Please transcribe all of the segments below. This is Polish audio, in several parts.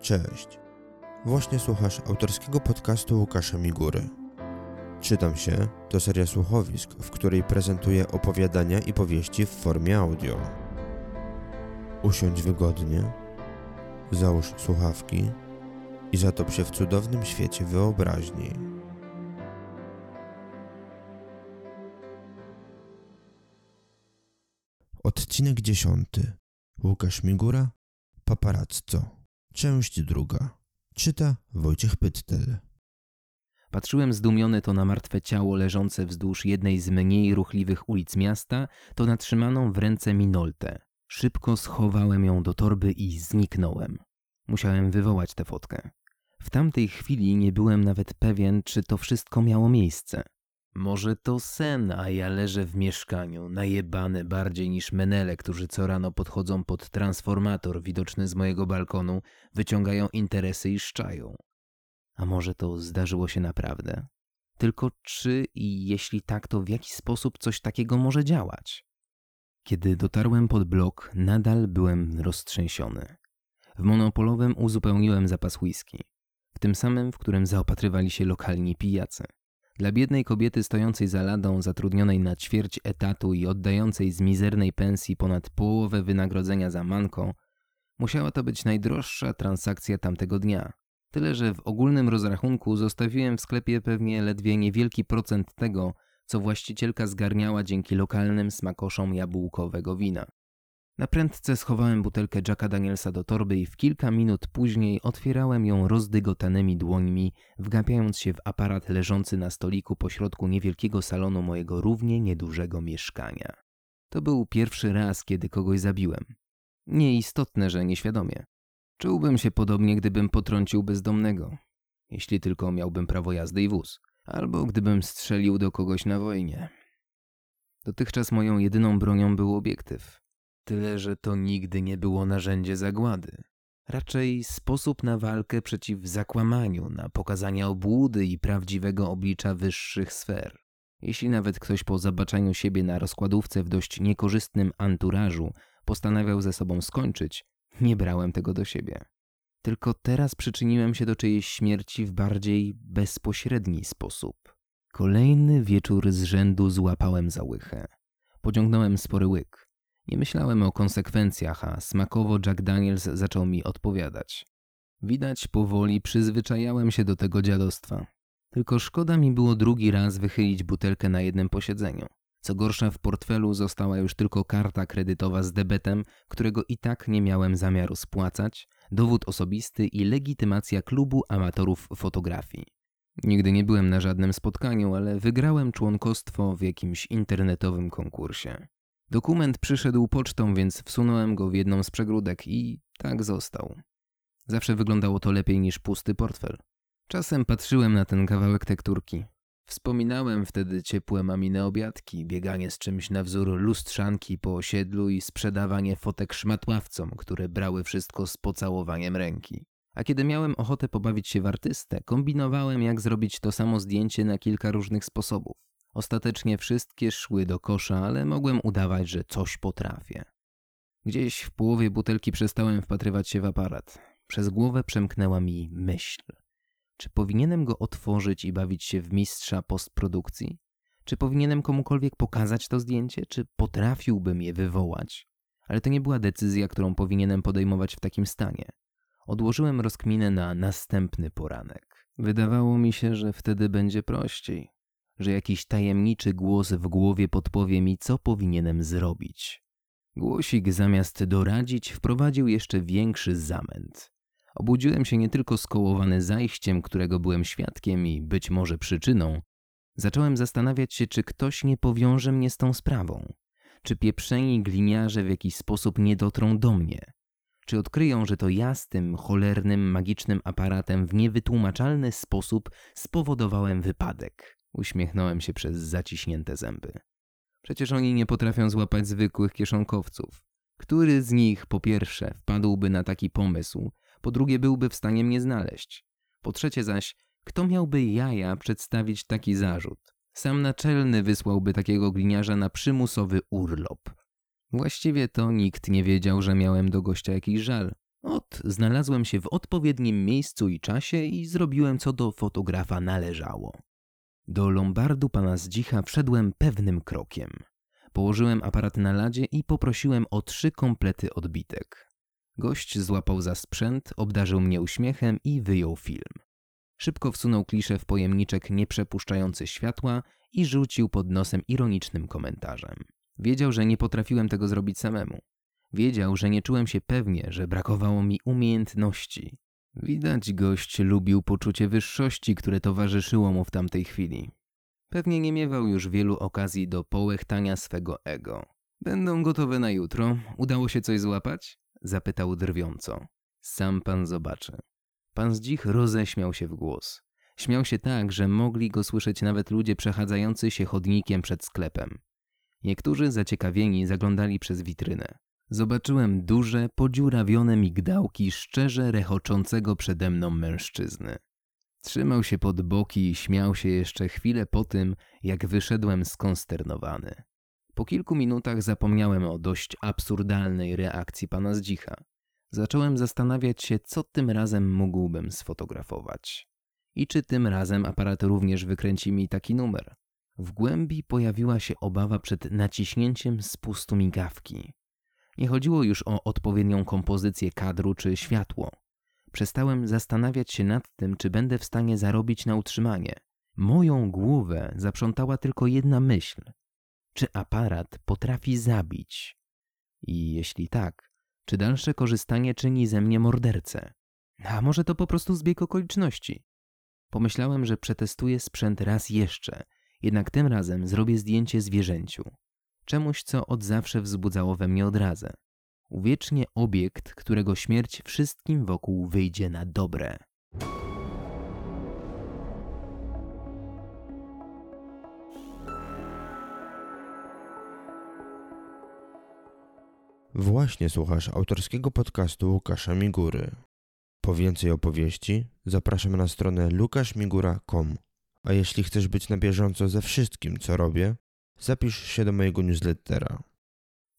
Cześć. Właśnie słuchasz autorskiego podcastu Łukasza Migury. Czytam się to seria słuchowisk, w której prezentuję opowiadania i powieści w formie audio. Usiądź wygodnie, załóż słuchawki i zatop się w cudownym świecie wyobraźni. Odcinek dziesiąty. Łukasz Migura, Paparazzo. Część druga. Czyta Wojciech Pyttel. Patrzyłem zdumiony to na martwe ciało leżące wzdłuż jednej z mniej ruchliwych ulic miasta, to na trzymaną w ręce minoltę. Szybko schowałem ją do torby i zniknąłem. Musiałem wywołać tę fotkę. W tamtej chwili nie byłem nawet pewien, czy to wszystko miało miejsce. Może to sen, a ja leżę w mieszkaniu, najebane bardziej niż menele, którzy co rano podchodzą pod transformator widoczny z mojego balkonu, wyciągają interesy i szczają. A może to zdarzyło się naprawdę? Tylko czy i jeśli tak, to w jaki sposób coś takiego może działać? Kiedy dotarłem pod blok, nadal byłem roztrzęsiony. W monopolowym uzupełniłem zapas whisky. W tym samym, w którym zaopatrywali się lokalni pijacy. Dla biednej kobiety stojącej za ladą, zatrudnionej na ćwierć etatu i oddającej z mizernej pensji ponad połowę wynagrodzenia za manko, musiała to być najdroższa transakcja tamtego dnia. Tyle, że w ogólnym rozrachunku zostawiłem w sklepie pewnie ledwie niewielki procent tego, co właścicielka zgarniała dzięki lokalnym smakoszom jabłkowego wina. Na prędce schowałem butelkę Jacka Danielsa do torby i w kilka minut później otwierałem ją rozdygotanymi dłońmi, wgapiając się w aparat leżący na stoliku pośrodku niewielkiego salonu mojego równie niedużego mieszkania. To był pierwszy raz, kiedy kogoś zabiłem. Nieistotne, że nieświadomie. Czułbym się podobnie, gdybym potrącił bezdomnego. Jeśli tylko miałbym prawo jazdy i wóz. Albo gdybym strzelił do kogoś na wojnie. Dotychczas moją jedyną bronią był obiektyw. Tyle, że to nigdy nie było narzędzie zagłady. Raczej sposób na walkę przeciw zakłamaniu, na pokazanie obłudy i prawdziwego oblicza wyższych sfer. Jeśli nawet ktoś po zobaczeniu siebie na rozkładówce w dość niekorzystnym anturażu postanawiał ze sobą skończyć, nie brałem tego do siebie. Tylko teraz przyczyniłem się do czyjejś śmierci w bardziej bezpośredni sposób. Kolejny wieczór z rzędu złapałem za łychę. Pociągnąłem spory łyk. Nie myślałem o konsekwencjach, a smakowo Jack Daniels zaczął mi odpowiadać. Widać powoli przyzwyczajałem się do tego dziadostwa. Tylko szkoda mi było drugi raz wychylić butelkę na jednym posiedzeniu. Co gorsza, w portfelu została już tylko karta kredytowa z debetem, którego i tak nie miałem zamiaru spłacać, dowód osobisty i legitymacja klubu amatorów fotografii. Nigdy nie byłem na żadnym spotkaniu, ale wygrałem członkostwo w jakimś internetowym konkursie. Dokument przyszedł pocztą, więc wsunąłem go w jedną z przegródek i tak został. Zawsze wyglądało to lepiej niż pusty portfel. Czasem patrzyłem na ten kawałek tekturki. Wspominałem wtedy ciepłe mamine obiadki, bieganie z czymś na wzór lustrzanki po osiedlu i sprzedawanie fotek szmatławcom, które brały wszystko z pocałowaniem ręki. A kiedy miałem ochotę pobawić się w artystę, kombinowałem jak zrobić to samo zdjęcie na kilka różnych sposobów. Ostatecznie wszystkie szły do kosza, ale mogłem udawać, że coś potrafię. Gdzieś w połowie butelki przestałem wpatrywać się w aparat. Przez głowę przemknęła mi myśl. Czy powinienem go otworzyć i bawić się w mistrza postprodukcji? Czy powinienem komukolwiek pokazać to zdjęcie? Czy potrafiłbym je wywołać? Ale to nie była decyzja, którą powinienem podejmować w takim stanie. Odłożyłem rozkminę na następny poranek. Wydawało mi się, że wtedy będzie prościej że jakiś tajemniczy głos w głowie podpowie mi, co powinienem zrobić. Głosik zamiast doradzić wprowadził jeszcze większy zamęt. Obudziłem się nie tylko skołowany zajściem, którego byłem świadkiem i być może przyczyną. Zacząłem zastanawiać się, czy ktoś nie powiąże mnie z tą sprawą. Czy pieprzeni gliniarze w jakiś sposób nie dotrą do mnie. Czy odkryją, że to ja z tym cholernym, magicznym aparatem w niewytłumaczalny sposób spowodowałem wypadek. Uśmiechnąłem się przez zaciśnięte zęby. Przecież oni nie potrafią złapać zwykłych kieszonkowców. Który z nich, po pierwsze, wpadłby na taki pomysł, po drugie, byłby w stanie mnie znaleźć? Po trzecie zaś, kto miałby jaja przedstawić taki zarzut? Sam naczelny wysłałby takiego gliniarza na przymusowy urlop. Właściwie to nikt nie wiedział, że miałem do gościa jakiś żal. Ot, znalazłem się w odpowiednim miejscu i czasie i zrobiłem co do fotografa należało. Do lombardu pana Zdzicha wszedłem pewnym krokiem. Położyłem aparat na ladzie i poprosiłem o trzy komplety odbitek. Gość złapał za sprzęt, obdarzył mnie uśmiechem i wyjął film. Szybko wsunął kliszę w pojemniczek nieprzepuszczający światła i rzucił pod nosem ironicznym komentarzem. Wiedział, że nie potrafiłem tego zrobić samemu. Wiedział, że nie czułem się pewnie, że brakowało mi umiejętności. Widać, gość lubił poczucie wyższości, które towarzyszyło mu w tamtej chwili. Pewnie nie miewał już wielu okazji do połechtania swego ego. Będą gotowe na jutro. Udało się coś złapać? Zapytał drwiąco. Sam pan zobaczy. Pan Zdzich roześmiał się w głos. Śmiał się tak, że mogli go słyszeć nawet ludzie przechadzający się chodnikiem przed sklepem. Niektórzy zaciekawieni zaglądali przez witrynę. Zobaczyłem duże, podziurawione migdałki szczerze rechoczącego przede mną mężczyzny. Trzymał się pod boki i śmiał się jeszcze chwilę po tym, jak wyszedłem skonsternowany. Po kilku minutach zapomniałem o dość absurdalnej reakcji pana Zdzicha. Zacząłem zastanawiać się, co tym razem mógłbym sfotografować. I czy tym razem aparat również wykręci mi taki numer. W głębi pojawiła się obawa przed naciśnięciem spustu migawki. Nie chodziło już o odpowiednią kompozycję kadru czy światło. Przestałem zastanawiać się nad tym, czy będę w stanie zarobić na utrzymanie. Moją głowę zaprzątała tylko jedna myśl. Czy aparat potrafi zabić? I jeśli tak, czy dalsze korzystanie czyni ze mnie mordercę? A może to po prostu zbieg okoliczności? Pomyślałem, że przetestuję sprzęt raz jeszcze, jednak tym razem zrobię zdjęcie zwierzęciu. Czemuś, co od zawsze wzbudzało we mnie odrazę. Uwiecznie obiekt, którego śmierć wszystkim wokół wyjdzie na dobre. Właśnie słuchasz autorskiego podcastu Łukasza Migury. Po więcej opowieści zapraszam na stronę lukaszmigura.com. A jeśli chcesz być na bieżąco ze wszystkim, co robię, zapisz się do mojego newslettera.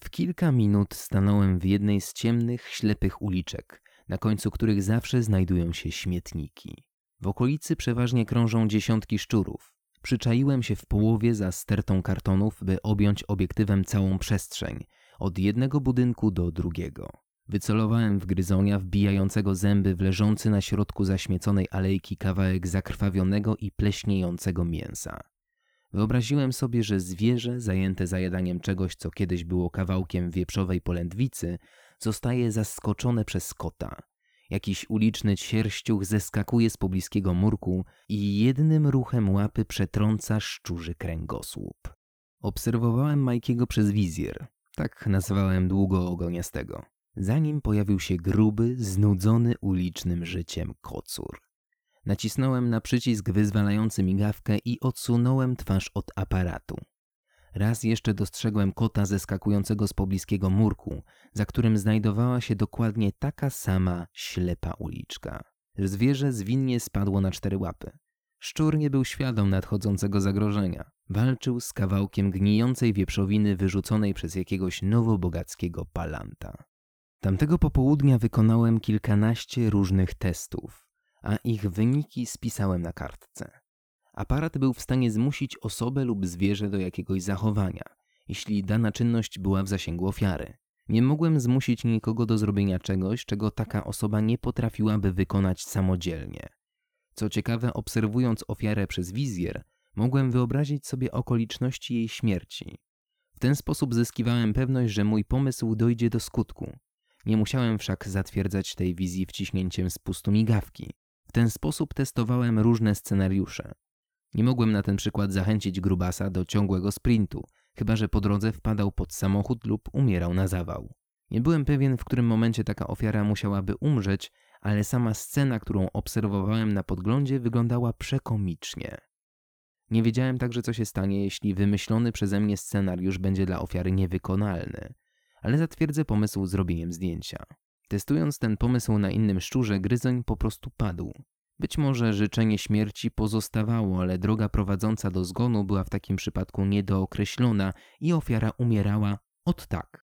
W kilka minut stanąłem w jednej z ciemnych, ślepych uliczek, na końcu których zawsze znajdują się śmietniki. W okolicy przeważnie krążą dziesiątki szczurów. Przyczaiłem się w połowie za stertą kartonów, by objąć obiektywem całą przestrzeń, od jednego budynku do drugiego. Wycelowałem w gryzonia wbijającego zęby w leżący na środku zaśmieconej alejki kawałek zakrwawionego i pleśniejącego mięsa. Wyobraziłem sobie, że zwierzę zajęte zajadaniem czegoś, co kiedyś było kawałkiem wieprzowej polędwicy, zostaje zaskoczone przez kota. Jakiś uliczny sierściuch zeskakuje z pobliskiego murku i jednym ruchem łapy przetrąca szczurzy kręgosłup. Obserwowałem Majkiego przez wizjer, tak nazwałem długo ogoniastego. Zanim pojawił się gruby, znudzony ulicznym życiem kocur. Nacisnąłem na przycisk wyzwalający migawkę i odsunąłem twarz od aparatu. Raz jeszcze dostrzegłem kota zeskakującego z pobliskiego murku, za którym znajdowała się dokładnie taka sama ślepa uliczka. Zwierzę zwinnie spadło na cztery łapy. Szczur nie był świadom nadchodzącego zagrożenia. Walczył z kawałkiem gnijącej wieprzowiny wyrzuconej przez jakiegoś nowobogackiego palanta. Tamtego popołudnia wykonałem kilkanaście różnych testów a ich wyniki spisałem na kartce. Aparat był w stanie zmusić osobę lub zwierzę do jakiegoś zachowania, jeśli dana czynność była w zasięgu ofiary. Nie mogłem zmusić nikogo do zrobienia czegoś, czego taka osoba nie potrafiłaby wykonać samodzielnie. Co ciekawe, obserwując ofiarę przez wizjer, mogłem wyobrazić sobie okoliczności jej śmierci. W ten sposób zyskiwałem pewność, że mój pomysł dojdzie do skutku. Nie musiałem wszak zatwierdzać tej wizji wciśnięciem spustu migawki. W ten sposób testowałem różne scenariusze. Nie mogłem na ten przykład zachęcić grubasa do ciągłego sprintu, chyba że po drodze wpadał pod samochód lub umierał na zawał. Nie byłem pewien, w którym momencie taka ofiara musiałaby umrzeć, ale sama scena, którą obserwowałem na podglądzie, wyglądała przekomicznie. Nie wiedziałem także, co się stanie, jeśli wymyślony przeze mnie scenariusz będzie dla ofiary niewykonalny, ale zatwierdzę pomysł zrobieniem zdjęcia. Testując ten pomysł na innym szczurze, gryzoń po prostu padł. Być może życzenie śmierci pozostawało, ale droga prowadząca do zgonu była w takim przypadku niedookreślona i ofiara umierała od tak.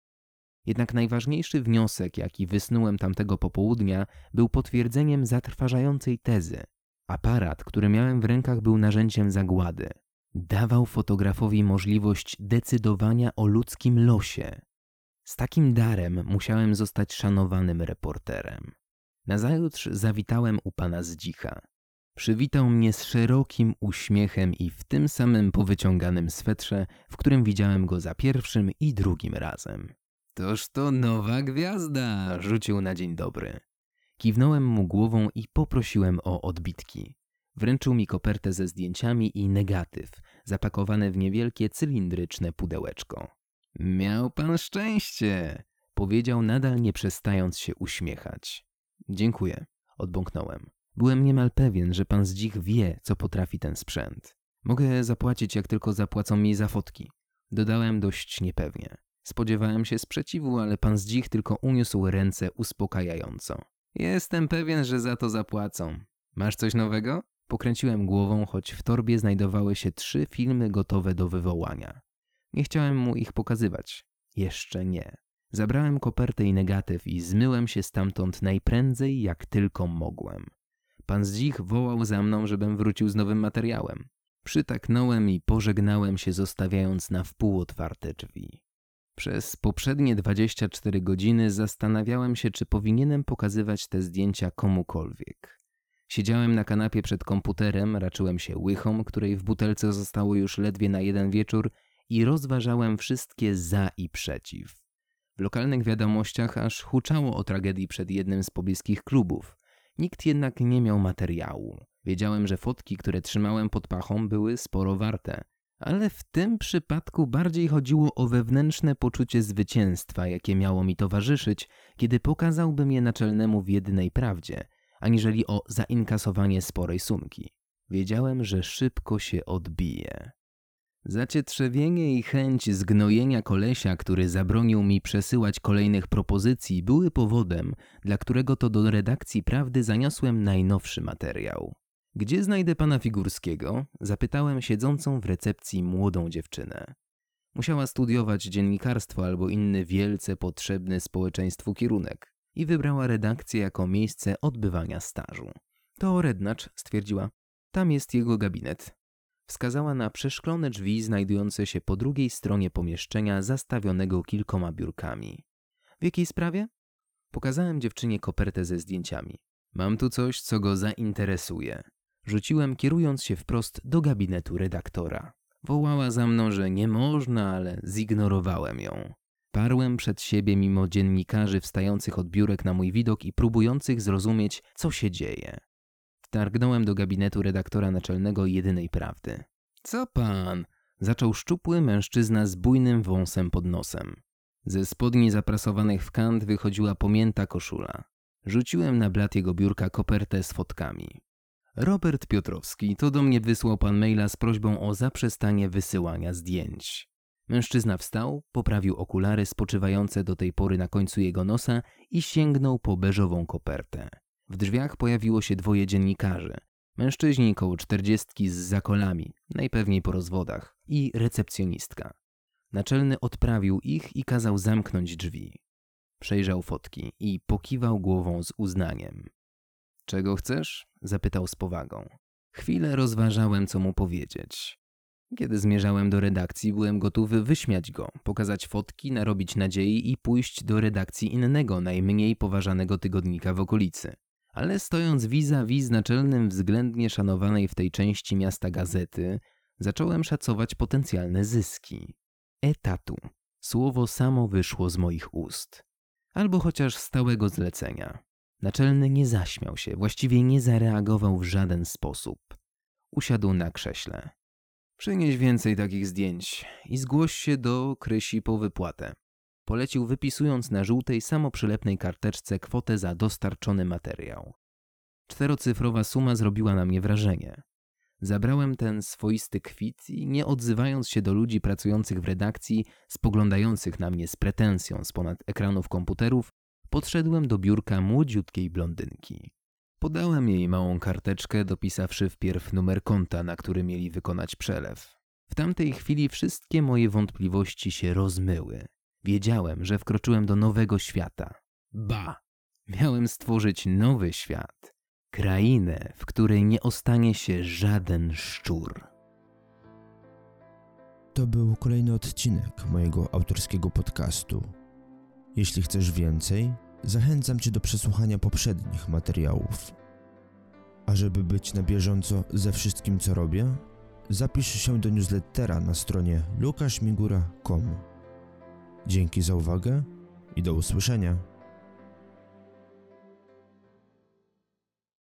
Jednak najważniejszy wniosek, jaki wysnułem tamtego popołudnia, był potwierdzeniem zatrważającej tezy. Aparat, który miałem w rękach, był narzędziem zagłady. Dawał fotografowi możliwość decydowania o ludzkim losie. Z takim darem musiałem zostać szanowanym reporterem. Nazajutrz zawitałem u pana Zdzicha. Przywitał mnie z szerokim uśmiechem i w tym samym powyciąganym swetrze, w którym widziałem go za pierwszym i drugim razem. Toż to nowa gwiazda, rzucił na dzień dobry. Kiwnąłem mu głową i poprosiłem o odbitki. Wręczył mi kopertę ze zdjęciami i negatyw, zapakowane w niewielkie cylindryczne pudełeczko. Miał pan szczęście, powiedział nadal nie przestając się uśmiechać. Dziękuję, odbąknąłem. Byłem niemal pewien, że pan Zdzich wie, co potrafi ten sprzęt. Mogę zapłacić, jak tylko zapłacą mi za fotki. Dodałem dość niepewnie. Spodziewałem się sprzeciwu, ale pan Zdzich tylko uniósł ręce uspokajająco. Jestem pewien, że za to zapłacą. Masz coś nowego? Pokręciłem głową, choć w torbie znajdowały się trzy filmy gotowe do wywołania. Nie chciałem mu ich pokazywać. Jeszcze nie. Zabrałem kopertę i negatyw i zmyłem się stamtąd najprędzej, jak tylko mogłem. Pan Zdzich wołał za mną, żebym wrócił z nowym materiałem. Przytaknąłem i pożegnałem się, zostawiając na wpół otwarte drzwi. Przez poprzednie 24 godziny zastanawiałem się, czy powinienem pokazywać te zdjęcia komukolwiek. Siedziałem na kanapie przed komputerem, raczyłem się łychą, której w butelce zostało już ledwie na jeden wieczór i rozważałem wszystkie za i przeciw. W lokalnych wiadomościach aż huczało o tragedii przed jednym z pobliskich klubów. Nikt jednak nie miał materiału. Wiedziałem, że fotki, które trzymałem pod pachą, były sporo warte. Ale w tym przypadku bardziej chodziło o wewnętrzne poczucie zwycięstwa, jakie miało mi towarzyszyć, kiedy pokazałbym je naczelnemu w jednej prawdzie, aniżeli o zainkasowanie sporej sumki. Wiedziałem, że szybko się odbije. Zacietrzewienie i chęć zgnojenia kolesia, który zabronił mi przesyłać kolejnych propozycji, były powodem, dla którego to do redakcji prawdy zaniosłem najnowszy materiał. Gdzie znajdę pana Figurskiego? Zapytałem siedzącą w recepcji młodą dziewczynę. Musiała studiować dziennikarstwo albo inny wielce potrzebny społeczeństwu kierunek i wybrała redakcję jako miejsce odbywania stażu. To rednacz, stwierdziła. Tam jest jego gabinet. Wskazała na przeszklone drzwi znajdujące się po drugiej stronie pomieszczenia zastawionego kilkoma biurkami. W jakiej sprawie? Pokazałem dziewczynie kopertę ze zdjęciami. Mam tu coś, co go zainteresuje. Rzuciłem, kierując się wprost do gabinetu redaktora. Wołała za mną, że nie można, ale zignorowałem ją. Parłem przed siebie mimo dziennikarzy wstających od biurek na mój widok i próbujących zrozumieć, co się dzieje. Wtargnąłem do gabinetu redaktora naczelnego Jedynej Prawdy. Co pan? Zaczął szczupły mężczyzna z bujnym wąsem pod nosem. Ze spodni zaprasowanych w kant wychodziła pomięta koszula. Rzuciłem na blat jego biurka kopertę z fotkami. Robert Piotrowski, to do mnie wysłał pan maila z prośbą o zaprzestanie wysyłania zdjęć. Mężczyzna wstał, poprawił okulary spoczywające do tej pory na końcu jego nosa i sięgnął po beżową kopertę. W drzwiach pojawiło się dwoje dziennikarzy. Mężczyźni koło czterdziestki z zakolami, najpewniej po rozwodach, i recepcjonistka. Naczelny odprawił ich i kazał zamknąć drzwi. Przejrzał fotki i pokiwał głową z uznaniem. Czego chcesz? zapytał z powagą. Chwilę rozważałem, co mu powiedzieć. Kiedy zmierzałem do redakcji, byłem gotowy wyśmiać go, pokazać fotki, narobić nadziei i pójść do redakcji innego, najmniej poważanego tygodnika w okolicy. Ale stojąc vis-a-vis naczelnym względnie szanowanej w tej części miasta gazety, zacząłem szacować potencjalne zyski. Etatu. Słowo samo wyszło z moich ust. Albo chociaż stałego zlecenia. Naczelny nie zaśmiał się, właściwie nie zareagował w żaden sposób. Usiadł na krześle. Przynieś więcej takich zdjęć i zgłoś się do Krysi po wypłatę. Polecił wypisując na żółtej samoprzylepnej karteczce kwotę za dostarczony materiał. Czterocyfrowa suma zrobiła na mnie wrażenie. Zabrałem ten swoisty kwit i nie odzywając się do ludzi pracujących w redakcji, spoglądających na mnie z pretensją z ponad ekranów komputerów, podszedłem do biurka młodziutkiej blondynki. Podałem jej małą karteczkę, dopisawszy wpierw numer konta, na który mieli wykonać przelew. W tamtej chwili wszystkie moje wątpliwości się rozmyły. Wiedziałem, że wkroczyłem do nowego świata. Ba! Miałem stworzyć nowy świat. Krainę, w której nie ostanie się żaden szczur. To był kolejny odcinek mojego autorskiego podcastu. Jeśli chcesz więcej, zachęcam Cię do przesłuchania poprzednich materiałów. A żeby być na bieżąco ze wszystkim, co robię, zapisz się do newslettera na stronie lukaszmigura.com. Dzięki za uwagę i do usłyszenia.